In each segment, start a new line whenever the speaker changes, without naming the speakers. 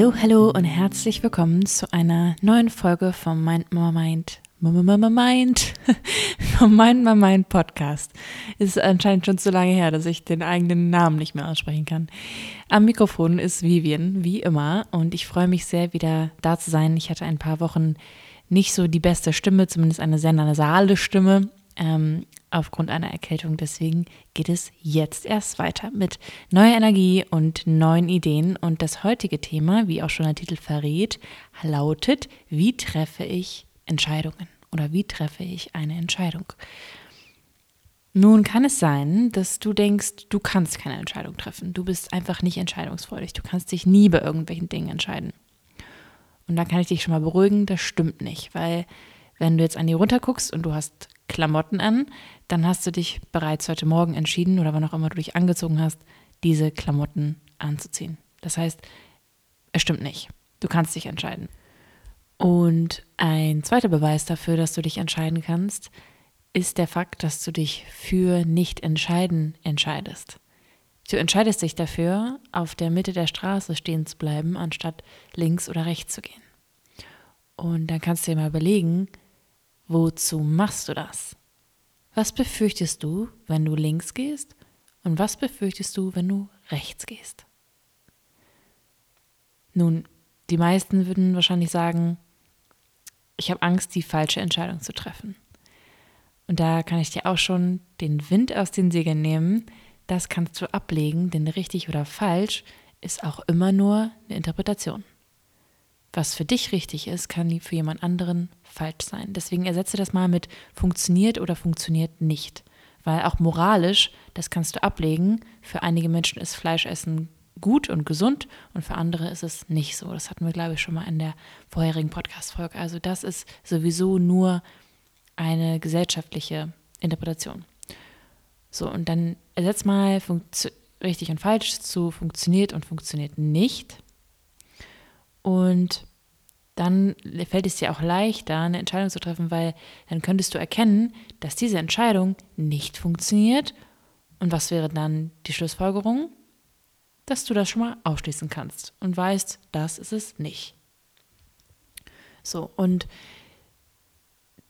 Hallo, hallo und herzlich willkommen zu einer neuen Folge vom Mind Mama Mind. Mama Mind. vom Mind Mama Mind Podcast. Ist anscheinend schon zu lange her, dass ich den eigenen Namen nicht mehr aussprechen kann. Am Mikrofon ist Vivian, wie immer, und ich freue mich sehr, wieder da zu sein. Ich hatte ein paar Wochen nicht so die beste Stimme, zumindest eine sehr nasale Stimme ähm, aufgrund einer Erkältung. Deswegen geht es jetzt erst weiter mit neuer Energie und neuen Ideen. Und das heutige Thema, wie auch schon der Titel verrät, lautet, wie treffe ich Entscheidungen oder wie treffe ich eine Entscheidung? Nun kann es sein, dass du denkst, du kannst keine Entscheidung treffen. Du bist einfach nicht entscheidungsfreudig. Du kannst dich nie bei irgendwelchen Dingen entscheiden. Und da kann ich dich schon mal beruhigen, das stimmt nicht, weil wenn du jetzt an die runter guckst und du hast Klamotten an, dann hast du dich bereits heute Morgen entschieden oder wann auch immer du dich angezogen hast, diese Klamotten anzuziehen. Das heißt, es stimmt nicht. Du kannst dich entscheiden. Und ein zweiter Beweis dafür, dass du dich entscheiden kannst, ist der Fakt, dass du dich für nicht entscheiden entscheidest. Du entscheidest dich dafür, auf der Mitte der Straße stehen zu bleiben, anstatt links oder rechts zu gehen. Und dann kannst du dir mal überlegen, Wozu machst du das? Was befürchtest du, wenn du links gehst? Und was befürchtest du, wenn du rechts gehst? Nun, die meisten würden wahrscheinlich sagen, ich habe Angst, die falsche Entscheidung zu treffen. Und da kann ich dir auch schon den Wind aus den Segeln nehmen. Das kannst du ablegen, denn richtig oder falsch ist auch immer nur eine Interpretation was für dich richtig ist, kann für jemand anderen falsch sein. Deswegen ersetze das mal mit funktioniert oder funktioniert nicht. Weil auch moralisch, das kannst du ablegen. Für einige Menschen ist Fleischessen gut und gesund und für andere ist es nicht so. Das hatten wir, glaube ich, schon mal in der vorherigen Podcast-Folge. Also das ist sowieso nur eine gesellschaftliche Interpretation. So, und dann ersetz mal richtig und falsch zu funktioniert und funktioniert nicht. Und dann fällt es dir auch leichter, eine Entscheidung zu treffen, weil dann könntest du erkennen, dass diese Entscheidung nicht funktioniert. Und was wäre dann die Schlussfolgerung? Dass du das schon mal ausschließen kannst und weißt, das ist es nicht. So, und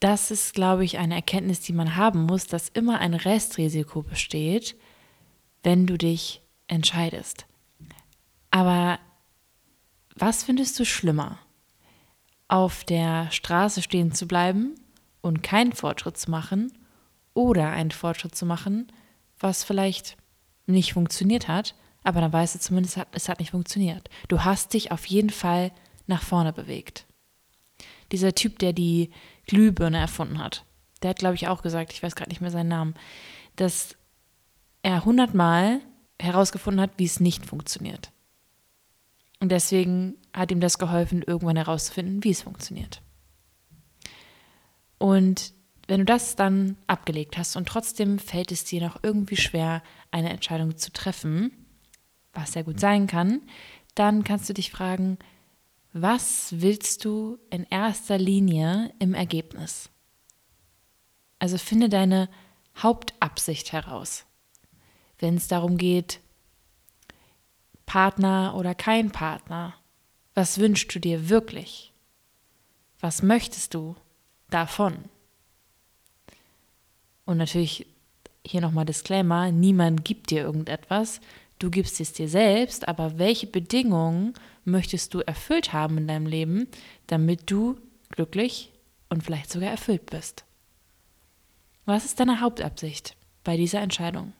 das ist, glaube ich, eine Erkenntnis, die man haben muss, dass immer ein Restrisiko besteht, wenn du dich entscheidest. Aber was findest du schlimmer? Auf der Straße stehen zu bleiben und keinen Fortschritt zu machen oder einen Fortschritt zu machen, was vielleicht nicht funktioniert hat, aber dann weißt du zumindest, es hat nicht funktioniert. Du hast dich auf jeden Fall nach vorne bewegt. Dieser Typ, der die Glühbirne erfunden hat, der hat, glaube ich, auch gesagt, ich weiß gerade nicht mehr seinen Namen, dass er hundertmal herausgefunden hat, wie es nicht funktioniert. Und deswegen hat ihm das geholfen, irgendwann herauszufinden, wie es funktioniert. Und wenn du das dann abgelegt hast und trotzdem fällt es dir noch irgendwie schwer, eine Entscheidung zu treffen, was sehr gut sein kann, dann kannst du dich fragen, was willst du in erster Linie im Ergebnis? Also finde deine Hauptabsicht heraus. Wenn es darum geht, Partner oder kein Partner? Was wünschst du dir wirklich? Was möchtest du davon? Und natürlich hier nochmal Disclaimer, niemand gibt dir irgendetwas, du gibst es dir selbst, aber welche Bedingungen möchtest du erfüllt haben in deinem Leben, damit du glücklich und vielleicht sogar erfüllt bist? Was ist deine Hauptabsicht bei dieser Entscheidung?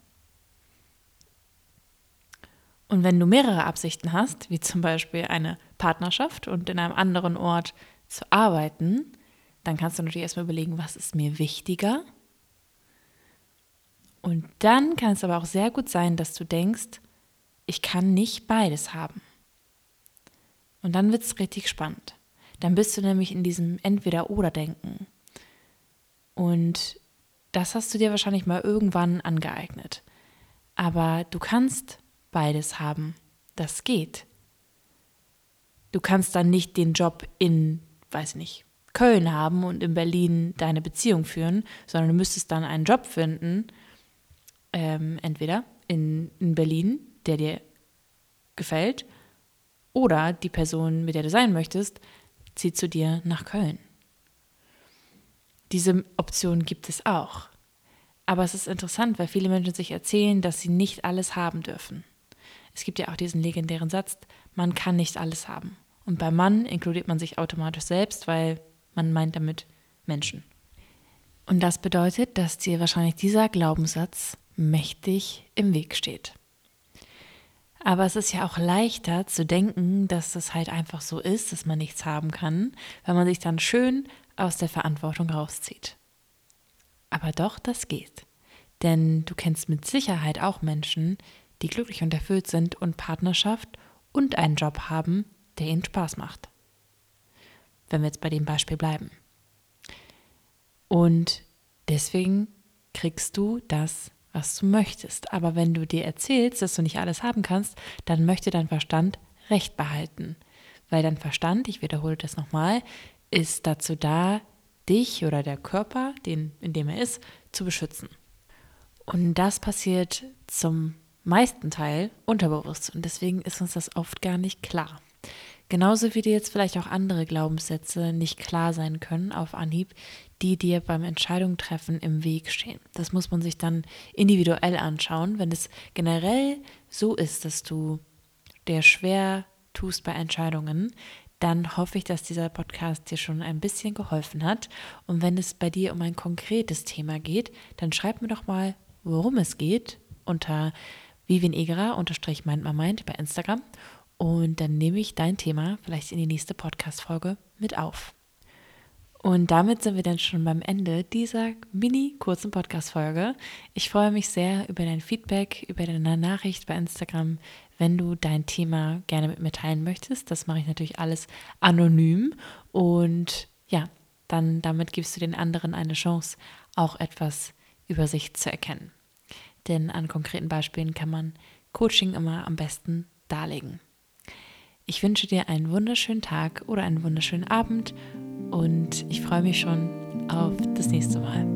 Und wenn du mehrere Absichten hast, wie zum Beispiel eine Partnerschaft und in einem anderen Ort zu arbeiten, dann kannst du natürlich erstmal überlegen, was ist mir wichtiger. Und dann kann es aber auch sehr gut sein, dass du denkst, ich kann nicht beides haben. Und dann wird es richtig spannend. Dann bist du nämlich in diesem Entweder-Oder-Denken. Und das hast du dir wahrscheinlich mal irgendwann angeeignet. Aber du kannst beides haben. Das geht. Du kannst dann nicht den Job in, weiß nicht, Köln haben und in Berlin deine Beziehung führen, sondern du müsstest dann einen Job finden, ähm, entweder in, in Berlin, der dir gefällt, Oder die Person, mit der du sein möchtest, zieht zu dir nach Köln. Diese Option gibt es auch. Aber es ist interessant, weil viele Menschen sich erzählen, dass sie nicht alles haben dürfen. Es gibt ja auch diesen legendären Satz, man kann nicht alles haben. Und beim Mann inkludiert man sich automatisch selbst, weil man meint damit Menschen. Und das bedeutet, dass dir wahrscheinlich dieser Glaubenssatz mächtig im Weg steht. Aber es ist ja auch leichter zu denken, dass das halt einfach so ist, dass man nichts haben kann, wenn man sich dann schön aus der Verantwortung rauszieht. Aber doch, das geht. Denn du kennst mit Sicherheit auch Menschen, die glücklich und erfüllt sind und Partnerschaft und einen Job haben, der ihnen Spaß macht. Wenn wir jetzt bei dem Beispiel bleiben. Und deswegen kriegst du das, was du möchtest. Aber wenn du dir erzählst, dass du nicht alles haben kannst, dann möchte dein Verstand Recht behalten. Weil dein Verstand, ich wiederhole das nochmal, ist dazu da, dich oder der Körper, den, in dem er ist, zu beschützen. Und das passiert zum meisten Teil unterbewusst und deswegen ist uns das oft gar nicht klar. Genauso wie dir jetzt vielleicht auch andere Glaubenssätze nicht klar sein können auf Anhieb, die dir beim Entscheidung treffen im Weg stehen. Das muss man sich dann individuell anschauen. Wenn es generell so ist, dass du dir schwer tust bei Entscheidungen, dann hoffe ich, dass dieser Podcast dir schon ein bisschen geholfen hat. Und wenn es bei dir um ein konkretes Thema geht, dann schreib mir doch mal, worum es geht, unter Vivian Egerer unterstrich meint man meint bei Instagram. Und dann nehme ich dein Thema vielleicht in die nächste Podcast-Folge mit auf. Und damit sind wir dann schon beim Ende dieser mini kurzen Podcast-Folge. Ich freue mich sehr über dein Feedback, über deine Nachricht bei Instagram, wenn du dein Thema gerne mit mir teilen möchtest. Das mache ich natürlich alles anonym. Und ja, dann damit gibst du den anderen eine Chance, auch etwas über sich zu erkennen. Denn an konkreten Beispielen kann man Coaching immer am besten darlegen. Ich wünsche dir einen wunderschönen Tag oder einen wunderschönen Abend und ich freue mich schon auf das nächste Mal.